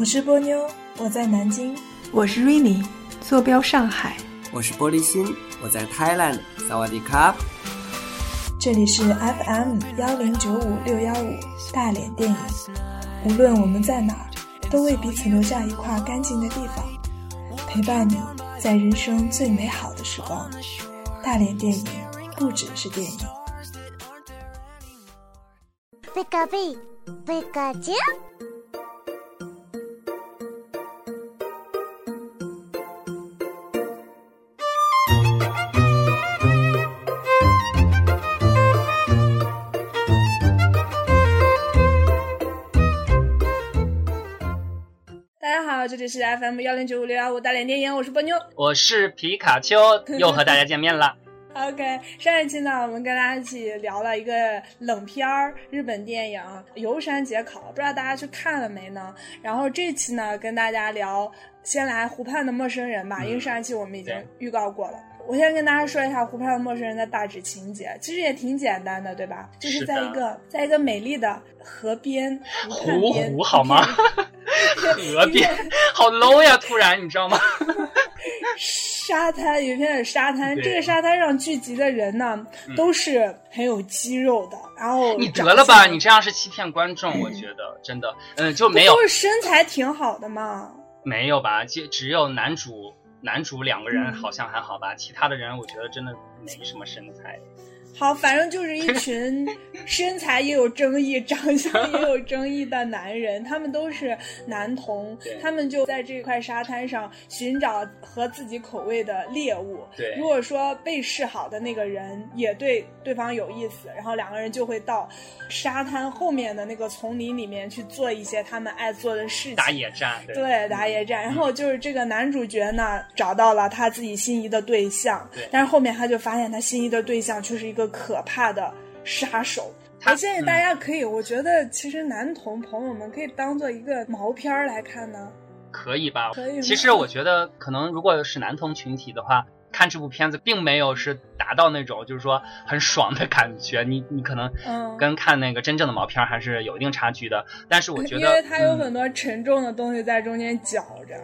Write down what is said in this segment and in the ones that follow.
我是波妞，我在南京。我是 Rainy，坐标上海。我是玻璃心，我在 Thailand。萨瓦迪卡。这里是 FM 幺零九五六幺五大连电影。无论我们在哪儿，都为彼此留下一块干净的地方，陪伴你在人生最美好的时光。大连电影不只是电影。贝卡贝，贝卡啾。这里是 FM 幺零九五六幺五大连电影，我是波妞，我是皮卡丘，又和大家见面了。OK，上一期呢，我们跟大家一起聊了一个冷片儿，日本电影《游山节考》，不知道大家去看了没呢？然后这期呢，跟大家聊《先来湖畔的陌生人》吧，因为上一期我们已经预告过了。我先跟大家说一下《湖畔的陌生人》的大致情节，其实也挺简单的，对吧？就是在一个在一个美丽的河边湖湖好吗？河边好 low 呀！突然你知道吗？沙滩有一片沙滩，这个沙滩上聚集的人呢，都是很有肌肉的。然后你得了吧，你这样是欺骗观众，我觉得真的，嗯，就没有都是身材挺好的嘛？没有吧？就只有男主。男主两个人好像还好吧，其他的人我觉得真的没什么身材。好，反正就是一群身材也有争议、长相也有争议的男人，他们都是男同，他们就在这块沙滩上寻找合自己口味的猎物。对，如果说被示好的那个人也对对方有意思，然后两个人就会到沙滩后面的那个丛林里面去做一些他们爱做的事情，打野战。对，打野战。然后就是这个男主角呢，找到了他自己心仪的对象，对但是后面他就发现他心仪的对象却是一个。可怕的杀手，我建议大家可以，我觉得其实男同朋友们可以当做一个毛片儿来看呢，可以吧？可以。其实我觉得，可能如果是男同群体的话，看这部片子并没有是达到那种就是说很爽的感觉，你你可能跟看那个真正的毛片还是有一定差距的。但是我觉得，因为它有很多沉重的东西在中间搅着。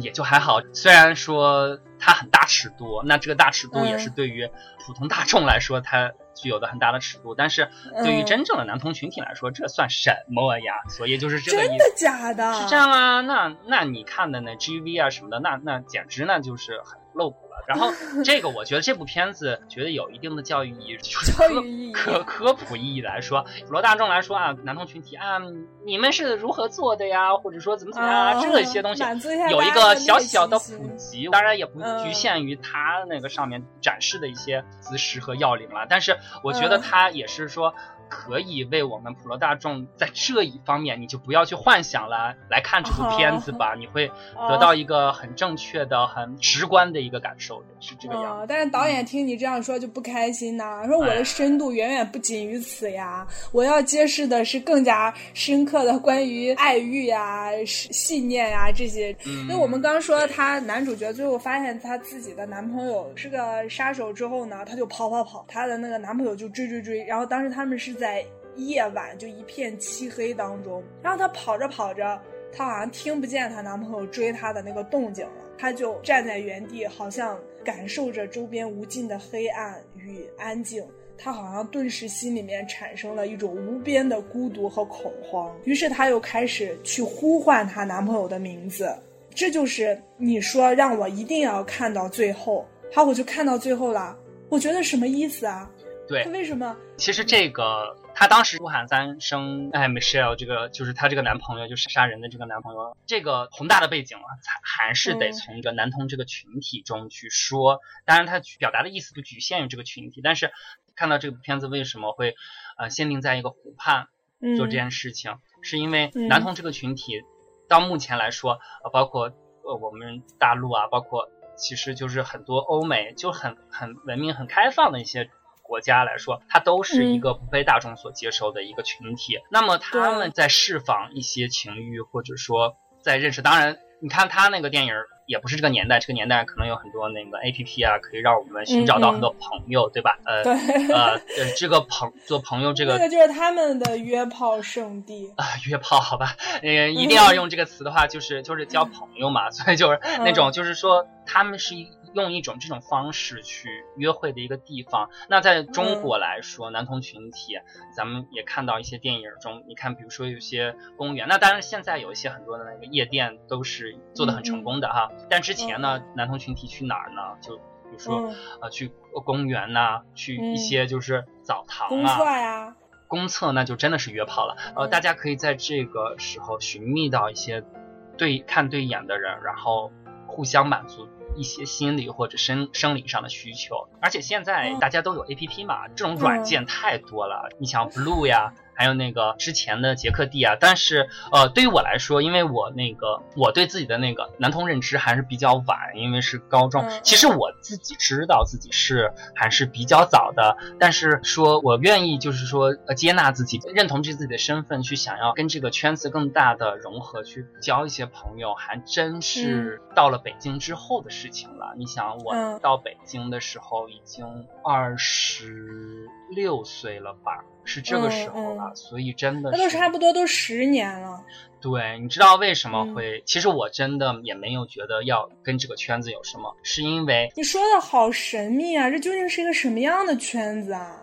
也就还好，虽然说它很大尺度，那这个大尺度也是对于普通大众来说，它具有的很大的尺度。但是对于真正的男同群体来说，这算什么呀？所以就是这个意思。真的假的？是这样啊？那那你看的那 GV 啊什么的，那那简直那就是很露骨了。然后 这个，我觉得这部片子觉得有一定的教育意义，教育意义、科科普意义来说，普罗大众来说啊，男同群体啊，你们是如何做的呀？或者说怎么怎么样啊？这些东西有一个小小的普及，当然也不局限于他那个上面展示的一些姿势和要领了。但是我觉得他也是说。可以为我们普罗大众在这一方面，你就不要去幻想了，来看这部片子吧，你会得到一个很正确的、很直观的一个感受的，是这个样。但是导演听你这样说就不开心呐，说我的深度远远不仅于此呀，我要揭示的是更加深刻的关于爱欲呀、信念呀这些。因为我们刚说他男主角最后发现他自己的男朋友是个杀手之后呢，他就跑跑跑，他的那个男朋友就追追追，然后当时他们是。在夜晚就一片漆黑当中，然后她跑着跑着，她好像听不见她男朋友追她的那个动静了，她就站在原地，好像感受着周边无尽的黑暗与安静。她好像顿时心里面产生了一种无边的孤独和恐慌，于是她又开始去呼唤她男朋友的名字。这就是你说让我一定要看到最后，好，我就看到最后了。我觉得什么意思啊？对，为什么？其实这个，她当时呼喊三声，哎，Michelle，这个就是她这个男朋友，就是杀人的这个男朋友。这个宏大的背景啊，还还是得从一个男同这个群体中去说。当然，他表达的意思不局限于这个群体。但是，看到这部片子为什么会呃限定在一个湖畔做这件事情，是因为男同这个群体到目前来说，呃，包括呃我们大陆啊，包括其实就是很多欧美就很很文明、很开放的一些。国家来说，它都是一个不被大众所接受的一个群体。那么他们在释放一些情欲，或者说在认识。当然，你看他那个电影也不是这个年代，这个年代可能有很多那个 A P P 啊，可以让我们寻找到很多朋友，对吧？呃，对，呃，这个朋做朋友这个这个就是他们的约炮圣地啊，约炮好吧？呃，一定要用这个词的话，就是就是交朋友嘛，所以就是那种就是说他们是一。用一种这种方式去约会的一个地方，那在中国来说，男同群体，咱们也看到一些电影中，你看，比如说有些公园，那当然现在有一些很多的那个夜店都是做的很成功的哈，但之前呢，男同群体去哪儿呢？就比如说呃，去公园呐，去一些就是澡堂啊，公厕那就真的是约炮了。呃，大家可以在这个时候寻觅到一些对看对眼的人，然后互相满足。一些心理或者生生理上的需求，而且现在大家都有 A P P 嘛，这种软件太多了。你像 Blue 呀。还有那个之前的杰克蒂啊，但是呃，对于我来说，因为我那个我对自己的那个男同认知还是比较晚，因为是高中。其实我自己知道自己是还是比较早的，但是说我愿意就是说呃接纳自己，认同自己的身份，去想要跟这个圈子更大的融合，去交一些朋友，还真是到了北京之后的事情了。你想我到北京的时候已经二十六岁了吧？是这个时候了，所以真的那都差不多都十年了。对，你知道为什么会？其实我真的也没有觉得要跟这个圈子有什么，是因为你说的好神秘啊！这究竟是一个什么样的圈子啊？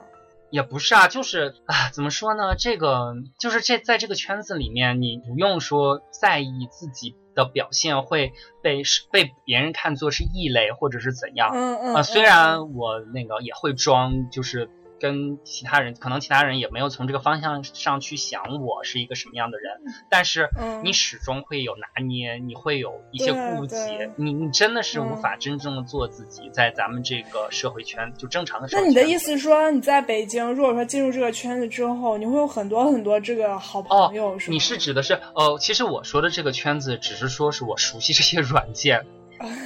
也不是啊，就是啊，怎么说呢？这个就是这在这个圈子里面，你不用说在意自己的表现会被被别人看作是异类或者是怎样。嗯嗯。啊，虽然我那个也会装，就是。跟其他人，可能其他人也没有从这个方向上去想我是一个什么样的人，但是你始终会有拿捏，你会有一些顾忌，你你真的是无法真正的做自己，在咱们这个社会圈就正常的。那你的意思说你在北京，如果说进入这个圈子之后，你会有很多很多这个好朋友，是吗？你是指的是，呃，其实我说的这个圈子，只是说是我熟悉这些软件。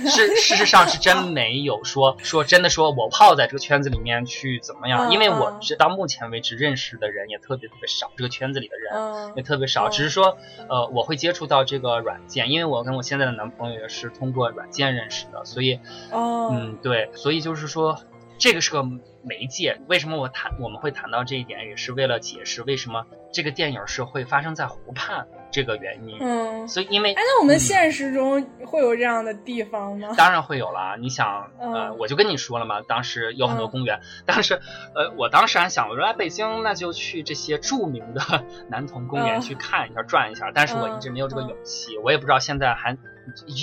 是，事实上是真没有说说真的说，我泡在这个圈子里面去怎么样？因为我是到目前为止认识的人也特别特别少，这个圈子里的人也特别少。只是说，呃，我会接触到这个软件，因为我跟我现在的男朋友也是通过软件认识的，所以，嗯，对，所以就是说，这个是个媒介。为什么我谈我们会谈到这一点，也是为了解释为什么这个电影是会发生在湖畔。这个原因，嗯，所以因为，哎，那我们现实中会有这样的地方吗？当然会有了。你想，呃，我就跟你说了嘛，当时有很多公园，但是，呃，我当时还想，我说来北京，那就去这些著名的 男童公园去看一下、转一下。但是我一直没有这个勇气，我也不知道现在还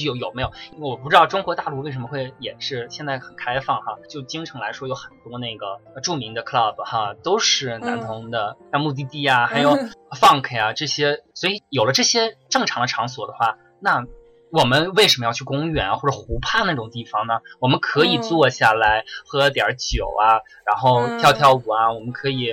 有有没有，我不知道中国大陆为什么会也是现在很开放哈。就京城来说，有很多那个著名的 club 哈，都是男童的，像目的地啊，还有 funk 呀这些，所以。有了这些正常的场所的话，那我们为什么要去公园或者湖畔那种地方呢？我们可以坐下来喝点酒啊，然后跳跳舞啊。我们可以，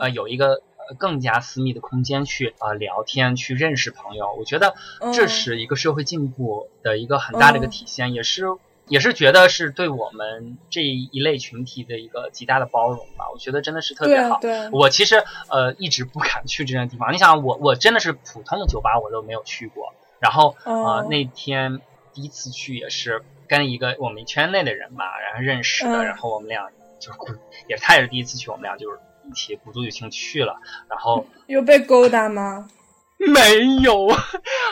呃，有一个更加私密的空间去啊聊天，去认识朋友。我觉得这是一个社会进步的一个很大的一个体现，也是。也是觉得是对我们这一类群体的一个极大的包容吧，我觉得真的是特别好。对我其实呃一直不敢去这些地方。你想，我我真的是普通的酒吧我都没有去过。然后呃那天第一次去也是跟一个我们圈内的人嘛，然后认识的，然后我们俩就是 也他也是第一次去，我们俩就是一起鼓足勇气去了。然后有被勾搭吗？没有啊！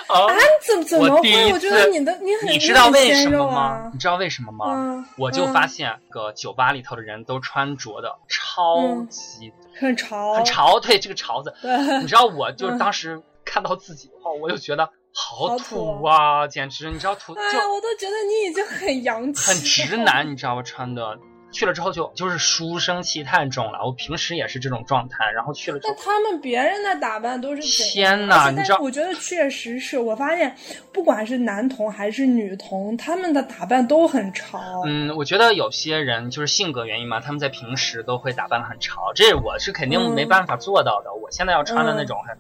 啊怎怎么会？我觉得你的你很你知道为什么吗？你知道为什么吗？我就发现个酒吧里头的人都穿着的超级很潮，很潮。对这个潮字，你知道，我就当时看到自己的话，我就觉得好土啊！简直，你知道土就我都觉得你已经很洋气，很直男，你知道吗？穿的。去了之后就就是书生气太重了，我平时也是这种状态，然后去了之后，那他们别人的打扮都是天哪，你知道？我觉得确实是我发现，不管是男童还是女童，他们的打扮都很潮。嗯，我觉得有些人就是性格原因嘛，他们在平时都会打扮的很潮，这我是肯定没办法做到的。我现在要穿的那种很。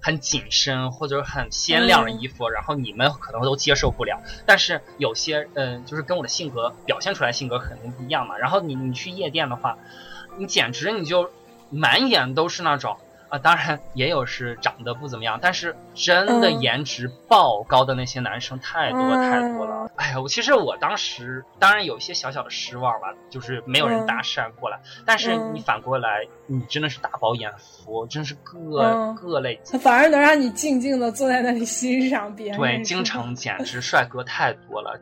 很紧身或者很鲜亮的衣服，然后你们可能都接受不了。但是有些，嗯，就是跟我的性格表现出来性格肯定不一样嘛。然后你你去夜店的话，你简直你就满眼都是那种啊，当然也有是长得不怎么样，但是真的颜值爆高的那些男生太多太多了。哎呀，我其实我当时当然有一些小小的失望吧，就是没有人搭讪过来。但是你反过来，你真的是大饱眼福，真是各各类。他反而能让你静静的坐在那里欣赏别人。对，京城简直帅哥太多了。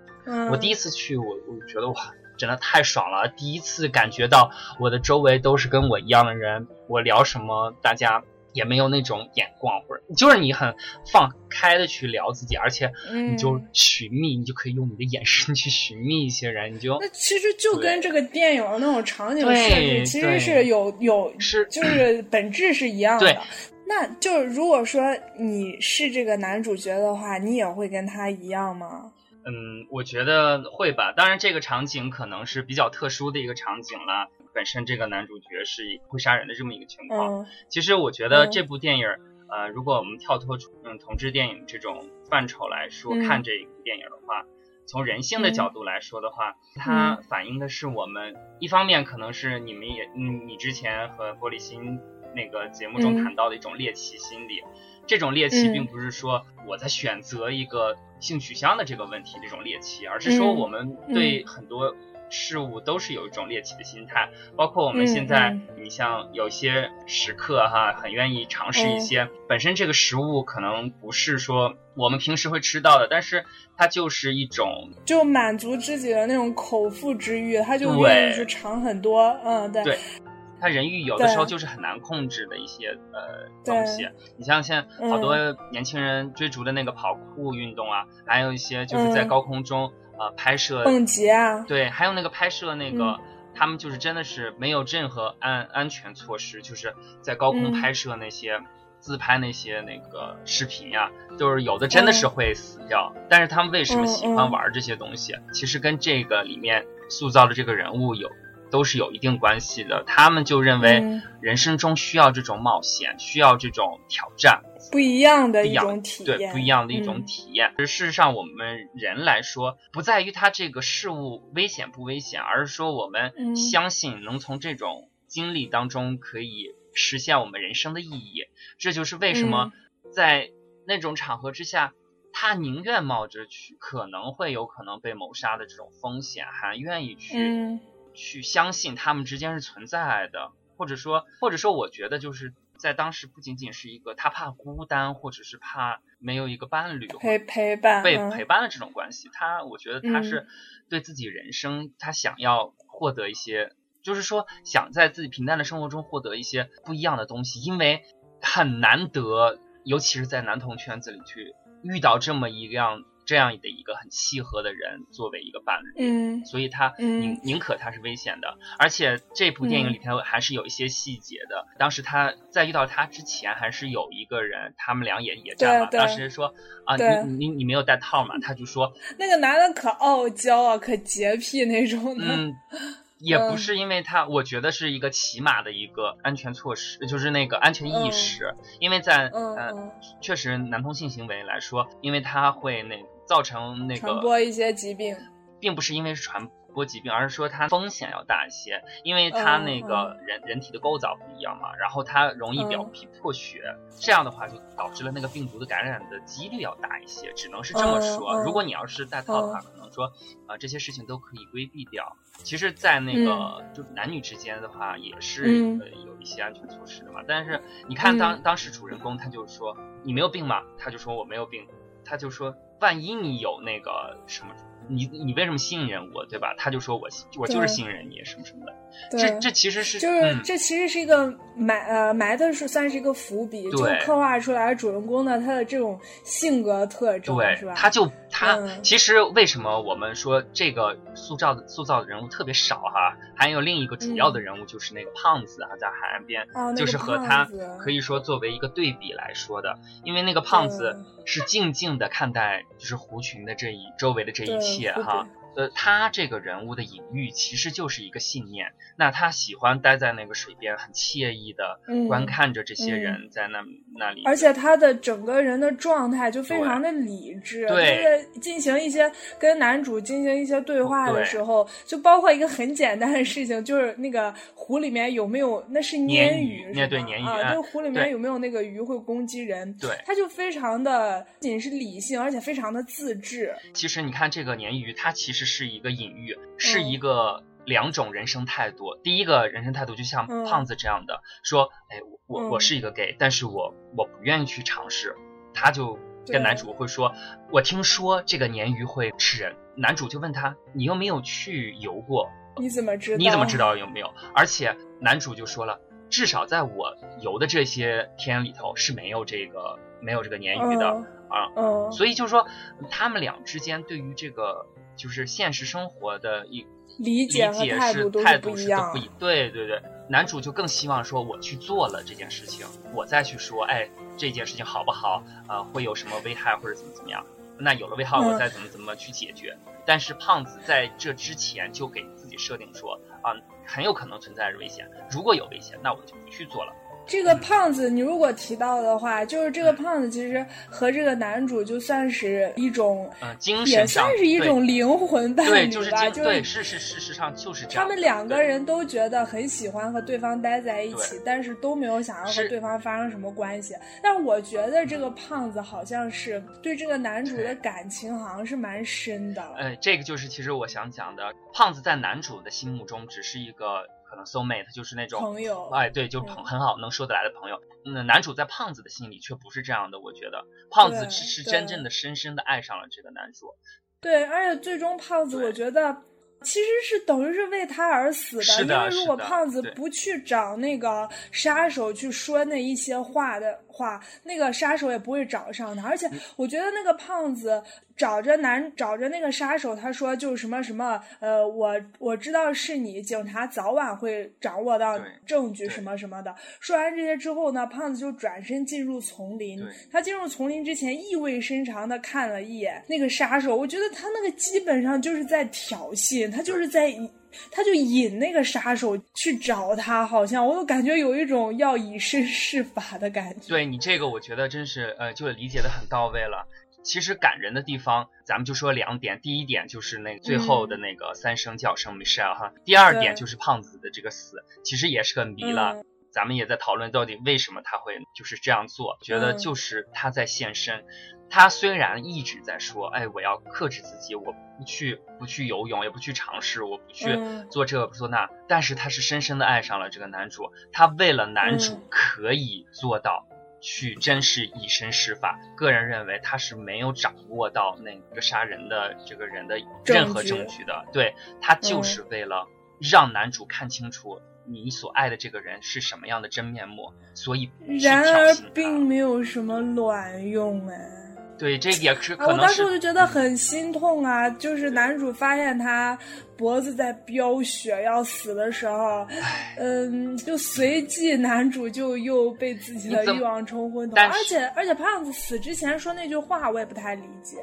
我第一次去，我我觉得哇。真的太爽了！第一次感觉到我的周围都是跟我一样的人，我聊什么，大家也没有那种眼光，或者就是你很放开的去聊自己，而且你就寻觅，你就可以用你的眼神去寻觅一些人，你就那其实就跟这个电影的那种场景设计其实是有有是就是本质是一样的。那就是如果说你是这个男主角的话，你也会跟他一样吗？嗯，我觉得会吧。当然，这个场景可能是比较特殊的一个场景了。本身这个男主角是会杀人的这么一个情况。其实我觉得这部电影，呃，如果我们跳脱出嗯同志电影这种范畴来说，看这一部电影的话，从人性的角度来说的话，它反映的是我们一方面可能是你们也嗯你之前和玻璃心那个节目中谈到的一种猎奇心理。这种猎奇并不是说我在选择一个性取向的这个问题，这种猎奇，而是说我们对很多事物都是有一种猎奇的心态。包括我们现在，你像有些食客哈，很愿意尝试一些本身这个食物可能不是说我们平时会吃到的，但是它就是一种就满足自己的那种口腹之欲，他就愿意去尝很多。嗯，对。他人欲有的时候就是很难控制的一些呃东西，你像现在好多年轻人追逐的那个跑酷运动啊，还有一些就是在高空中呃拍摄蹦极啊，对，还有那个拍摄那个，他们就是真的是没有任何安安全措施，就是在高空拍摄那些自拍那些那个视频呀，就是有的真的是会死掉，但是他们为什么喜欢玩这些东西？其实跟这个里面塑造的这个人物有。都是有一定关系的，他们就认为人生中需要这种冒险，需要这种挑战，不一样的一种体验，对，不一样的一种体验。事实上，我们人来说，不在于它这个事物危险不危险，而是说我们相信能从这种经历当中可以实现我们人生的意义。这就是为什么在那种场合之下，他宁愿冒着去可能会有可能被谋杀的这种风险，还愿意去。去相信他们之间是存在的，或者说，或者说，我觉得就是在当时不仅仅是一个他怕孤单，或者是怕没有一个伴侣陪陪伴被陪伴的这种关系，他我觉得他是对自己人生他想要获得一些，就是说想在自己平淡的生活中获得一些不一样的东西，因为很难得，尤其是在男同圈子里去遇到这么一样。这样的一个很契合的人作为一个伴侣，嗯，所以他宁宁可他是危险的，而且这部电影里头还是有一些细节的。当时他在遇到他之前，还是有一个人，他们俩也也战嘛。当时说啊，你你你没有带套嘛？他就说那个男的可傲娇啊，可洁癖那种的。嗯，也不是因为他，我觉得是一个起码的一个安全措施，就是那个安全意识。因为在呃，确实男同性行为来说，因为他会那。造成那个传播一些疾病，并不是因为是传播疾病，而是说它风险要大一些，因为它那个人人体的构造不一样嘛，然后它容易表皮破血，这样的话就导致了那个病毒的感染的几率要大一些，只能是这么说。如果你要是戴套的话，可能说啊这些事情都可以规避掉。其实，在那个就男女之间的话，也是呃有一些安全措施的嘛。但是你看当当时主人公他就说你没有病吗？他就说我没有病，他就说。万一你有那个什么，你你为什么信任我，对吧？他就说我我就是信任你，什么什么的。这这其实是就是这其实是一个埋呃埋的是算是一个伏笔，就刻画出来主人公的他的这种性格特征，是吧？他就他其实为什么我们说这个塑造的塑造的人物特别少哈？还有另一个主要的人物就是那个胖子啊，在海岸边，就是和他可以说作为一个对比来说的，因为那个胖子是静静的看待就是狐群的这一周围的这一切哈。呃，他这个人物的隐喻其实就是一个信念。那他喜欢待在那个水边，很惬意的观看着这些人在那那里。而且他的整个人的状态就非常的理智。对，在进行一些跟男主进行一些对话的时候，就包括一个很简单的事情，就是那个湖里面有没有那是鲶鱼？对对，鲶鱼啊，就湖里面有没有那个鱼会攻击人？对，他就非常的不仅是理性，而且非常的自制。其实你看这个鲶鱼，它其实。是一个隐喻，是一个两种人生态度。第一个人生态度就像胖子这样的，说：“哎，我我是一个 gay，但是我我不愿意去尝试。”他就跟男主会说：“我听说这个鲶鱼会吃人。”男主就问他：“你又没有去游过，你怎么知道？你怎么知道有没有？”而且男主就说了：“至少在我游的这些天里头是没有这个没有这个鲶鱼的啊。”所以就是说，他们俩之间对于这个。就是现实生活的一理解和态度都不一样，对对对，男主就更希望说我去做了这件事情，我再去说，哎，这件事情好不好？呃，会有什么危害或者怎么怎么样？那有了危害，我再怎么怎么去解决？但是胖子在这之前就给自己设定说，啊，很有可能存在着危险，如果有危险，那我就不去做了。这个胖子，你如果提到的话，就是这个胖子其实和这个男主就算是一种，呃，精神也算是一种灵魂伴侣吧。就是对是是事实上就是这样。他们两个人都觉得很喜欢和对方待在一起，但是都没有想要和对方发生什么关系。但我觉得这个胖子好像是对这个男主的感情好像是蛮深的。呃，这个就是其实我想讲的，胖子在男主的心目中只是一个。可能 soul mate 就是那种朋友，哎，对，就是朋很好能说得来的朋友。那男主在胖子的心里却不是这样的，我觉得。胖子是是真正的深深的爱上了这个男主。对，而且最终胖子我觉得其实是等于是为他而死的，因为如果胖子不去找那个杀手去说那一些话的话，那个杀手也不会找上他。而且我觉得那个胖子。找着男找着那个杀手，他说就是什么什么，呃，我我知道是你，警察早晚会掌握到证据什么什么的。说完这些之后呢，胖子就转身进入丛林。他进入丛林之前，意味深长的看了一眼那个杀手，我觉得他那个基本上就是在挑衅，他就是在，他就引那个杀手去找他，好像我都感觉有一种要以身试法的感觉。对你这个，我觉得真是呃，就理解的很到位了。其实感人的地方，咱们就说两点。第一点就是那最后的那个三声叫声 Michelle 哈。第二点就是胖子的这个死，其实也是个谜了。咱们也在讨论到底为什么他会就是这样做，觉得就是他在献身。他虽然一直在说，哎，我要克制自己，我不去不去游泳，也不去尝试，我不去做这不做那，但是他是深深的爱上了这个男主。他为了男主可以做到。去真是以身试法，个人认为他是没有掌握到那个杀人的这个人的任何证据的。对他就是为了让男主看清楚你所爱的这个人是什么样的真面目，所以然而并没有什么卵用哎。对，这也是可能。我当时我就觉得很心痛啊，就是男主发现他脖子在飙血要死的时候，嗯，就随即男主就又被自己的欲望冲昏头，而且而且胖子死之前说那句话我也不太理解。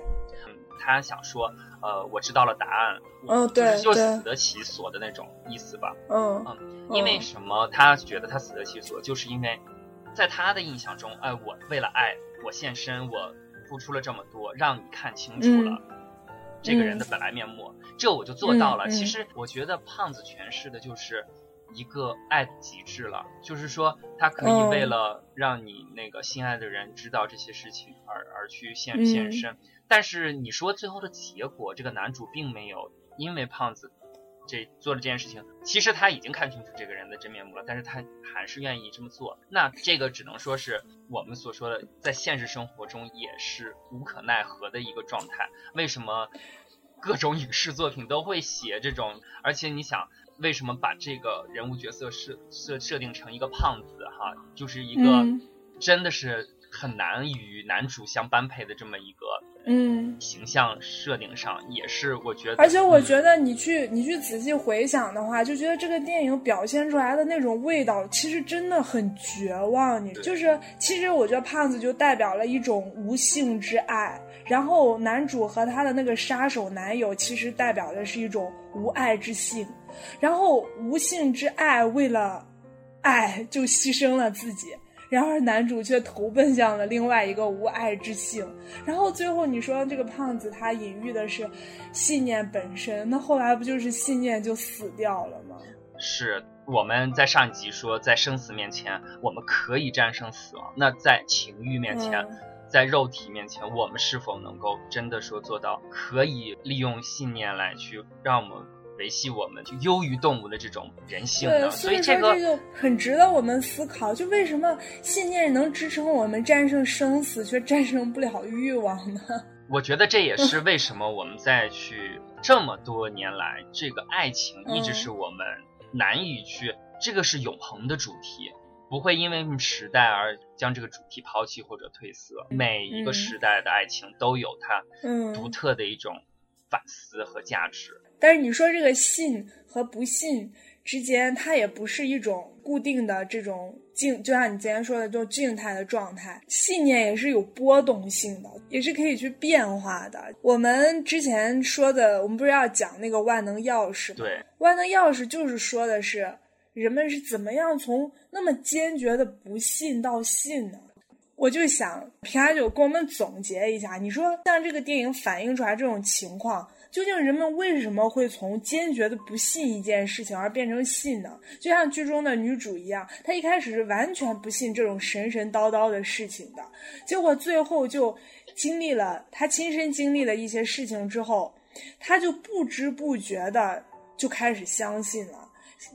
嗯，他想说，呃，我知道了答案，嗯，对，就死得其所的那种意思吧。嗯嗯，因为什么？他觉得他死得其所，就是因为在他的印象中，哎，我为了爱，我献身，我。付出了这么多，让你看清楚了这个人的本来面目，这我就做到了。其实我觉得胖子诠释的就是一个爱的极致了，就是说他可以为了让你那个心爱的人知道这些事情而而去献献身。但是你说最后的结果，这个男主并没有因为胖子。这做了这件事情，其实他已经看清楚这个人的真面目了，但是他还是愿意这么做。那这个只能说是我们所说的，在现实生活中也是无可奈何的一个状态。为什么各种影视作品都会写这种？而且你想，为什么把这个人物角色设设设定成一个胖子？哈，就是一个真的是很难与男主相般配的这么一个嗯形象设定上，也是我觉得。而且我觉得，你去你去仔细回想的话，就觉得这个电影表现出来的那种味道，其实真的很绝望。你对就是，其实我觉得胖子就代表了一种无性之爱，然后男主和他的那个杀手男友，其实代表的是一种无爱之性，然后无性之爱为了爱就牺牲了自己。然而男主却投奔向了另外一个无爱之性，然后最后你说这个胖子他隐喻的是信念本身，那后来不就是信念就死掉了吗？是我们在上一集说，在生死面前，我们可以战胜死亡。那在情欲面前，嗯在肉体面前，我们是否能够真的说做到可以利用信念来去让我们维系我们就优于动物的这种人性呢？所以说这个就很值得我们思考，就为什么信念能支撑我们战胜生死，却战胜不了欲望呢？我觉得这也是为什么我们再去这么多年来，这个爱情一直嗯是我们难以去，这个是永恒的主题，不会因为时代而将这个主题抛弃或者褪色。每一个嗯时代的爱情都有它嗯，独特的一种反思和价值。但是你说这个信和不信之间，它也不是一种固定的这种静，就像你今天说的这种静态的状态，信念也是有波动性的，也是可以去变化的。我们之前说的，我们不是要讲那个万能钥匙吗？对，万能钥匙就是说的是人们是怎么样从那么坚决的不信到信呢？我就想，平安就给我们总结一下，你说像这个电影反映出来这种情况，究竟人们为什么会从坚决的不信一件事情而变成信呢？就像剧中的女主一样，她一开始是完全不信这种神神叨叨的事情的，结果最后就经历了她亲身经历了一些事情之后，她就不知不觉的就开始相信了。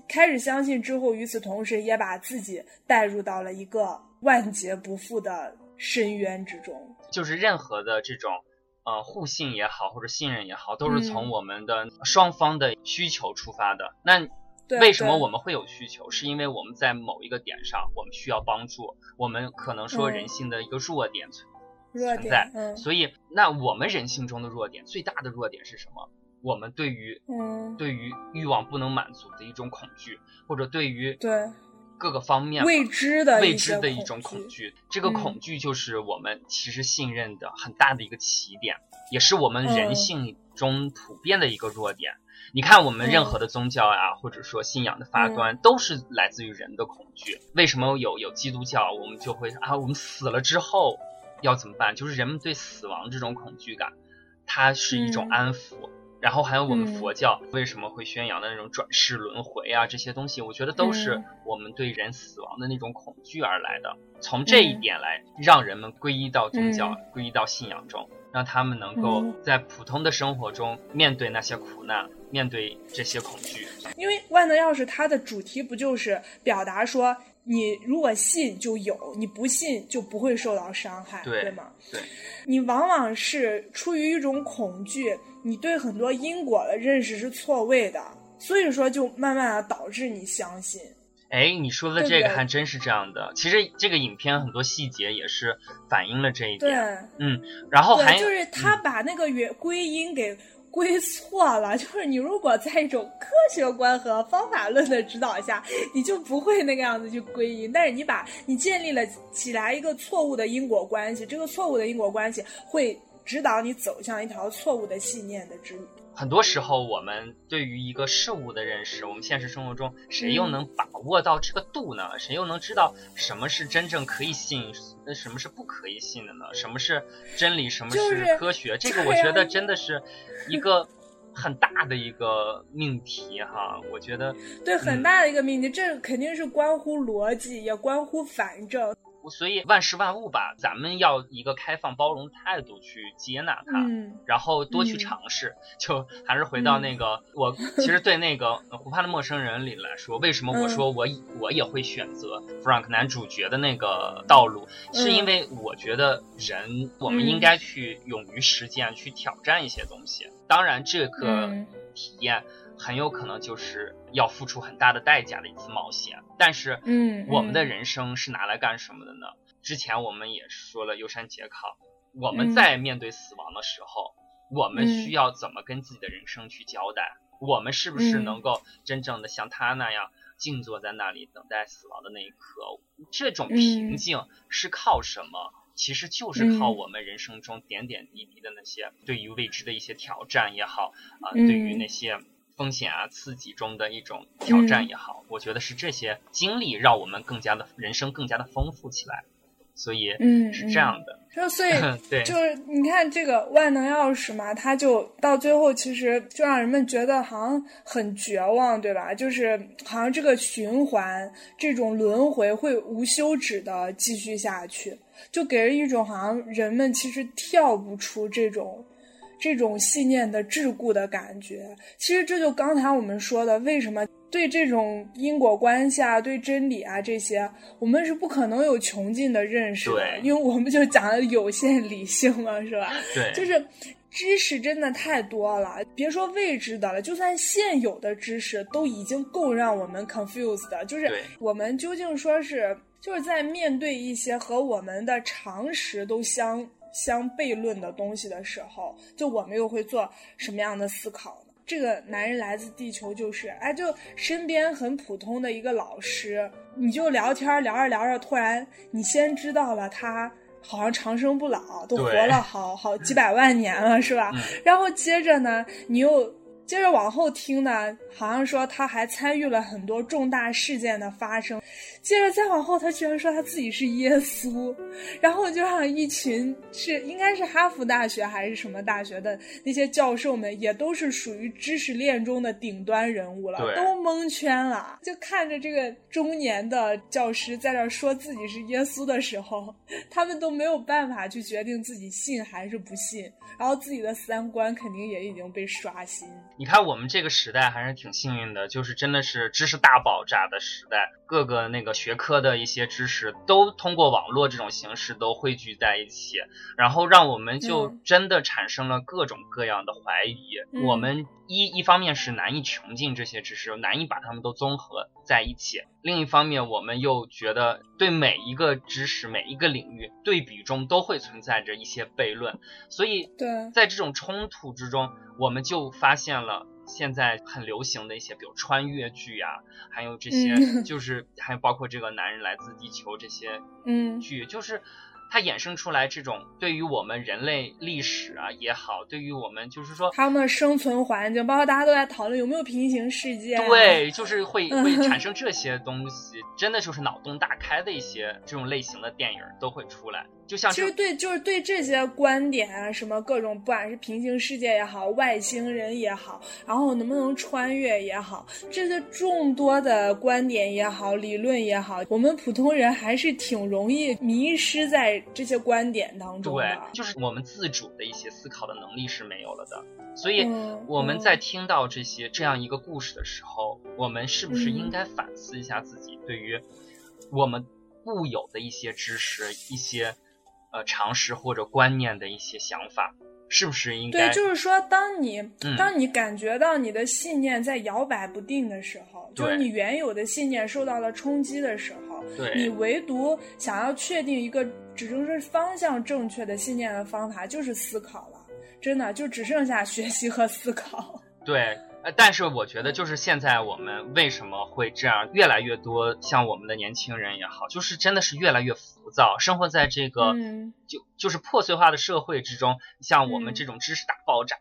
开始相信之后，与此同时也把自己带入到了一个万劫不复的深渊之中。就是任何的这种呃互信也好，或者信任也好，都是嗯从我们的双方的需求出发的。那，为什么我们会有需求？是因为我们在某一个点上，我们需要帮助，我们可能说嗯人性的一个弱点存弱存在？嗯所以，那我们人性中的弱点，最大的弱点是什么？我们对于嗯，对于欲望不能满足的一种恐惧，或者对于对各个方面未知的未知的一种恐恐惧。这个嗯恐惧就是我们其实信任的很大的一个起点，也是我们人嗯性中普遍的一个弱点。你看，我们任嗯何的宗教呀、或者说信仰的发端，都是来自于人的恐惧。为什么有有基督教，我们就会啊，我们死了之后要怎么办？就是人们对死亡这种恐惧感，它是一种嗯安抚。然后还有我们嗯佛教为什么会宣扬的那种转世轮回啊，这些东西，我觉得都是嗯我们对人死亡的那种恐惧而来的。从这一嗯点来让人们皈依到宗教，嗯皈依到信仰中，让他们能够嗯在普通的生活中面对那些苦难，面对这些恐惧。因为万能钥匙它的主题不就是表达说，你如果信就有，你不信就不会受到伤害，对吗？对，你往往是出于一种恐惧，你对很多因果的认识是错位的，所以说就慢慢的导致你相信。哎，你说的这个还真是这样的。其实这个影片很多细节也是反映了这一对点。嗯，然后还，有就是他把那个原归因给归错了。就是你如果在一种科学观和方法论的指导下，你就不会那个样子去归因。但是你把你建立了起来一个错误的因果关系，这个错误的因果关系会指导你走向一条错误的信念的之路。很多时候，我们对于一个事物的认识，我们现实生活中谁又嗯能把握到这个度呢？谁又能知道什么是真正可以信，呃什么是不可以信的呢？什么是真理，什么是是科学？这个我觉得真的是一个很大的一个命题哈。我觉得，对，很嗯大的一个命题，这肯定是关乎逻辑，也关乎反证。所以万事万物吧，咱们要一个开放包容的态度去接纳它。嗯然后多去嗯尝试，就还是回到那个、我其实对那个《湖畔的陌生人》里来说，为什么我嗯说我、我也会选择 Frank 男主角的那个道路，是因为我觉得人我们嗯应该去勇于实践，去挑战一些东西。当然，这个嗯体验很有可能就是要付出很大的代价的一次冒险。但是，嗯，我们的人生是拿来干什么的呢？之前我们也说了，优山节考，我们在面对死亡的时候，我们需要怎么跟自己的人生去交代？我们是不是能够真正的像他那样静坐在那里等待死亡的那一刻？这种平静是靠什么？其实就是靠我们人生中点点滴滴的那些对于未知的一些挑战也好啊，对于那些风险啊、刺激中的一种挑战也好，我觉得是这些经历让我们更加的人生更加的丰富起来。所以，嗯，是这样的。就所以，对，就是你看这个万能钥匙嘛，它就到最后其实就让人们觉得好像很绝望，对吧？就是好像这个循环、这种轮回会无休止的继续下去，就给人一种好像人们其实跳不出这种。这种信念的桎梏的感觉，其实这就刚才我们说的，为什么对这种因果关系啊、对真理啊这些，我们是不可能有穷尽的认识的，因为我们就讲的有限理性嘛，是吧？对，就是知识真的太多了，别说未知的了，就算现有的知识都已经够让我们 confused 的，就是我们究竟说是就是在面对一些和我们的常识都相。相悖论的东西的时候，就我们又会做什么样的思考呢？这个男人来自地球就是，哎，就身边很普通的一个老师，你就聊天聊着聊着，突然你先知道了他好像长生不老，都活了好好几百万年了，是吧？然后接着呢，你又。接着往后听呢，好像说他还参与了很多重大事件的发生。接着再往后，他居然说他自己是耶稣，然后就让一群是应该是哈佛大学还是什么大学的那些教授们，也都是属于知识链中的顶端人物了，都蒙圈了。就看着这个中年的教师在这说自己是耶稣的时候，他们都没有办法去决定自己信还是不信，然后自己的三观肯定也已经被刷新。你看，我们这个时代还是挺幸运的，就是真的是知识大爆炸的时代，各个那个学科的一些知识都通过网络这种形式都汇聚在一起，然后让我们就真的产生了各种各样的怀疑。我们一一方面是难以穷尽这些知识，难以把它们都综合在一起；另一方面，我们又觉得对每一个知识、每一个领域对比中都会存在着一些悖论，所以在这种冲突之中。我们就发现了现在很流行的一些，比如穿越剧呀，还有这些，就是还有包括这个男人来自地球这些嗯剧，就是。它衍生出来这种对于我们人类历史啊也好，对于我们就是说他们的生存环境，包括大家都在讨论有没有平行世界，对，就是会 会产生这些东西，真的就是脑洞大开的一些这种类型的电影都会出来，就像其实对，就是对这些观点啊，什么各种不管是平行世界也好，外星人也好，然后能不能穿越也好，这些众多的观点也好，理论也好，我们普通人还是挺容易迷失在。这些观点当中，对，就是我们自主的一些思考的能力是没有了的。所以我们在听到这些这样一个故事的时候，我们是不是应该反思一下自己对于我们固有的一些知识、一些呃常识或者观念的一些想法？是不是应该？对，就是说，当你当你感觉到你的信念在摇摆不定的时候，就是你原有的信念受到了冲击的时候，你唯独想要确定一个只正是方向正确的信念的方法，就是思考了。真的，就只剩下学习和思考。对。呃，但是我觉得，就是现在我们为什么会这样？越来越多像我们的年轻人也好，就是真的是越来越浮躁，生活在这个就就是破碎化的社会之中，像我们这种知识大爆炸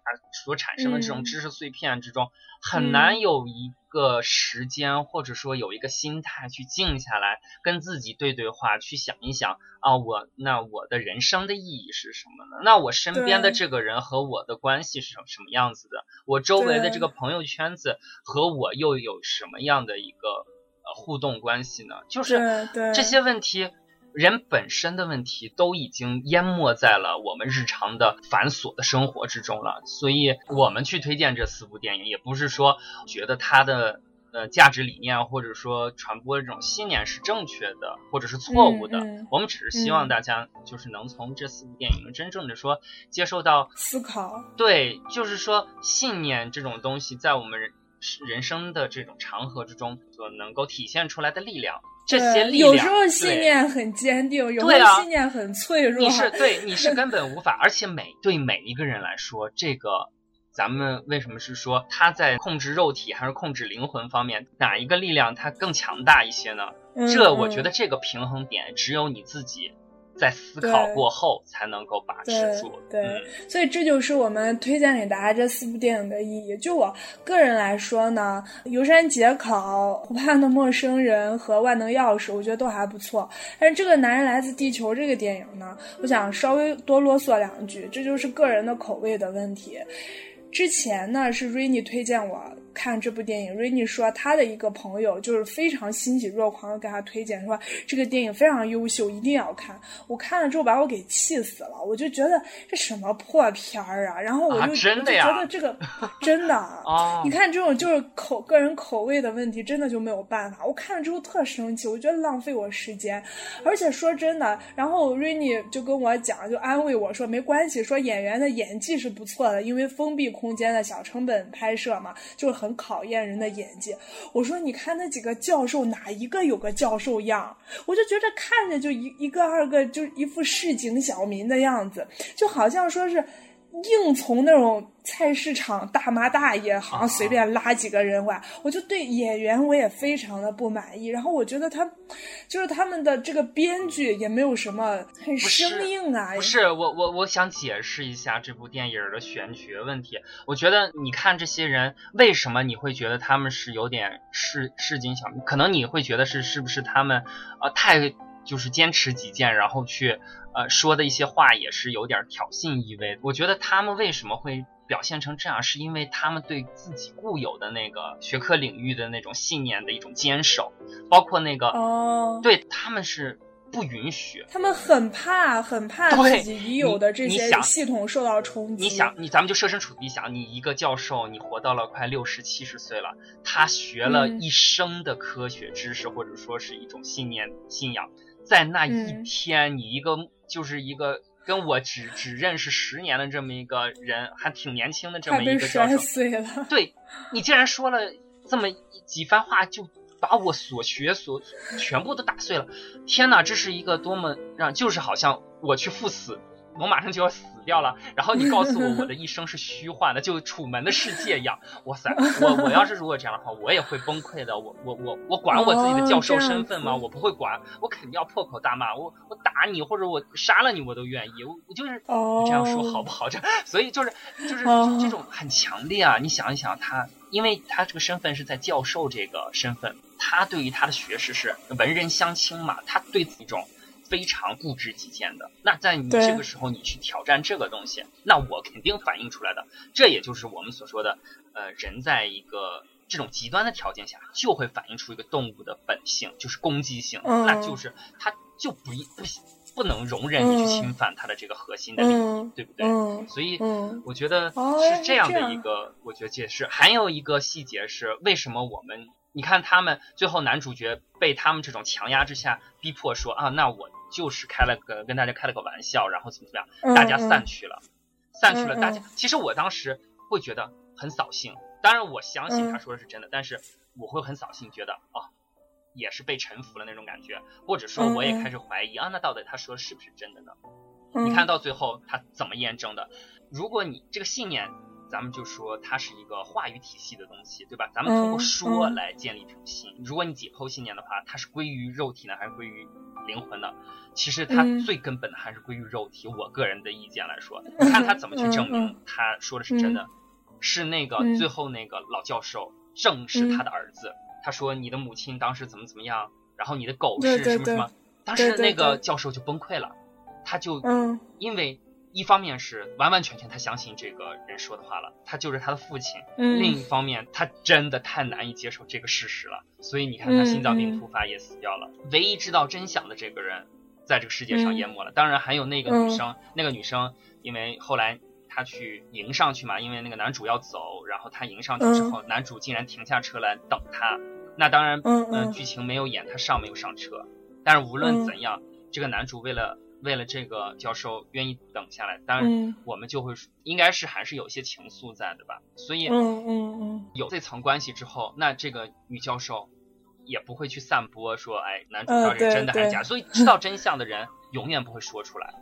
所产生的这种知识碎片之中，很难有一。个时间，或者说有一个心态去静下来，跟自己对对话，去想一想啊，我那我的人生的意义是什么呢？那我身边的这个人和我的关系是什什么样子的？我周围的这个朋友圈子和我又有什么样的一个呃互动关系呢？就是这些问题。人本身的问题都已经淹没在了我们日常的繁琐的生活之中了，所以我们去推荐这四部电影，也不是说觉得它的呃价值理念或者说传播这种信念是正确的或者是错误的，我们只是希望大家就是能从这四部电影真正的说接受到思考，对，就是说信念这种东西在我们人。人生的这种长河之中所能够体现出来的力量。这些力量，有时候信念很坚定，有时候信念很脆弱。你是 对，你是根本无法，而且每对每一个人来说，这个咱们为什么是说他在控制肉体还是控制灵魂方面，哪一个力量它更强大一些呢？这我觉得这个平衡点只有你自己。在思考过后才能够把持住，对，所以这就是我们推荐给大家这四部电影的意义。就我个人来说呢，《游山解考》、《湖畔的陌生人》和《万能钥匙》，我觉得都还不错。但是这个《男人来自地球》这个电影呢，我想稍微多啰嗦两句，这就是个人的口味的问题。之前呢是 Rainy 推荐我看这部电影，Rainy 说他的一个朋友就是非常欣喜若狂的给他推荐，说这个电影非常优秀，一定要看。我看了之后把我给气死了，我就觉得这什么破片儿啊！然后我就觉得这个 真的啊，你看这种就是口个人口味的问题，真的就没有办法。我看了之后特生气，我觉得浪费我时间。而且说真的，然后 Rainy 就跟我讲，就安慰我说没关系，说演员的演技是不错的，因为封闭。空间的小成本拍摄嘛，就是很考验人的眼界。我说，你看那几个教授，哪一个有个教授样？我就觉着看着就一一个二个，就一副市井小民的样子，就好像说是。硬从那种菜市场大妈大爷，好像随便拉几个人过来，我就对演员我也非常的不满意。然后我觉得他，就是他们的这个编剧也没有什么很生硬啊。不是我我我想解释一下这部电影的选角问题。我觉得你看这些人，为什么你会觉得他们是有点市市井小民？可能你会觉得是是不是他们呃太。就是坚持己见，然后去，呃，说的一些话也是有点挑衅意味。我觉得他们为什么会表现成这样，是因为他们对自己固有的那个学科领域的那种信念的一种坚守，包括那个，哦，对他们是不允许，他们很怕，很怕自己已有的这些系统受到冲击。你想，你咱们就设身处地想，你一个教授，你活到了快六十七十岁了，他学了一生的科学知识，或者说是一种信念信仰。在那一天，你一个就是一个跟我只只认识十年的这么一个人，还挺年轻的这么一个教授，对，你竟然说了这么几番话，就把我所学所全部都打碎了。天哪，这是一个多么让，就是好像我去赴死。我马上就要死掉了，然后你告诉我我的一生是虚幻的，就楚门的世界一样。哇塞，我我要是如果这样的话，我也会崩溃的。我我我我管我自己的教授身份吗？我不会管，我肯定要破口大骂。我我打你或者我杀了你我都愿意。我我就是这样说好不好？这所以就是就是这种很强烈啊！你想一想他，因为他这个身份是在教授这个身份，他对于他的学识是文人相轻嘛，他对这种。非常固执己见的，那在你这个时候，你去挑战这个东西，那我肯定反映出来的，这也就是我们所说的，呃，人在一个这种极端的条件下，就会反映出一个动物的本性，就是攻击性，那就是它就不不不能容忍你去侵犯它的这个核心的利益，对不对？所以我觉得是这样的一个，我觉得解释。还有一个细节是，为什么我们你看他们最后男主角被他们这种强压之下逼迫说啊，那我。就是开了个跟大家开了个玩笑，然后怎么怎么样，大家散去了，散去了。大家其实我当时会觉得很扫兴，当然我相信他说的是真的，但是我会很扫兴，觉得啊，也是被臣服了那种感觉，或者说我也开始怀疑啊，那到底他说的是不是真的呢？你看到最后他怎么验证的？如果你这个信念。咱们就说它是一个话语体系的东西，对吧？咱们通过说来建立这种信。如果你解剖信念的话，它是归于肉体呢，还是归于灵魂呢？其实它最根本的还是归于肉体。我个人的意见来说，你看他怎么去证明他说的是真的？是那个最后那个老教授正是他的儿子。他说你的母亲当时怎么怎么样，然后你的狗是什么什么，当时那个教授就崩溃了，他就因为。一方面是完完全全他相信这个人说的话了，他就是他的父亲。另一方面，他真的太难以接受这个事实了，所以你看他心脏病突发也死掉了。唯一知道真相的这个人，在这个世界上淹没了。当然还有那个女生，那个女生因为后来她去迎上去嘛，因为那个男主要走，然后她迎上去之后，男主竟然停下车来等她。那当然，嗯，剧情没有演她上没有上车，但是无论怎样，这个男主为了。为了这个教授愿意等下来，当然我们就会应该是还是有一些情愫在的吧。所以，嗯嗯嗯，有这层关系之后，那这个女教授也不会去散播说，哎，男主角是真的还是假。所以知道真相的人永远不会说出来。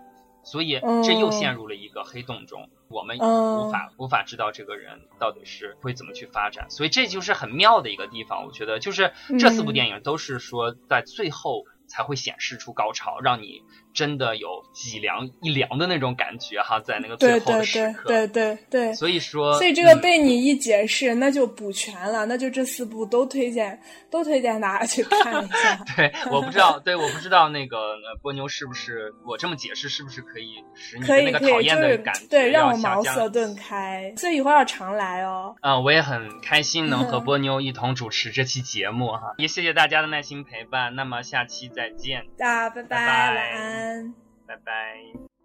所以这又陷入了一个黑洞中，我们无法无法知道这个人到底是会怎么去发展。所以这就是很妙的一个地方，我觉得就是这四部电影都是说在最后。才会显示出高潮，让你真的有脊梁一凉的那种感觉哈，在那个最后的时刻，对对对对，所以说，所以这个被你一解释，那就补全了，那就这四部都推荐，都推荐大家去看一下。对，我不知道，对，我不知道那个波妞是不是我这么解释是不是可以使你那个讨厌的感觉对让我茅塞顿开，所以以后要常来哦。嗯，我也很开心能和波妞一同主持这期节目哈，也谢谢大家的耐心陪伴。那么下期。再见，大家拜拜，晚安，拜拜。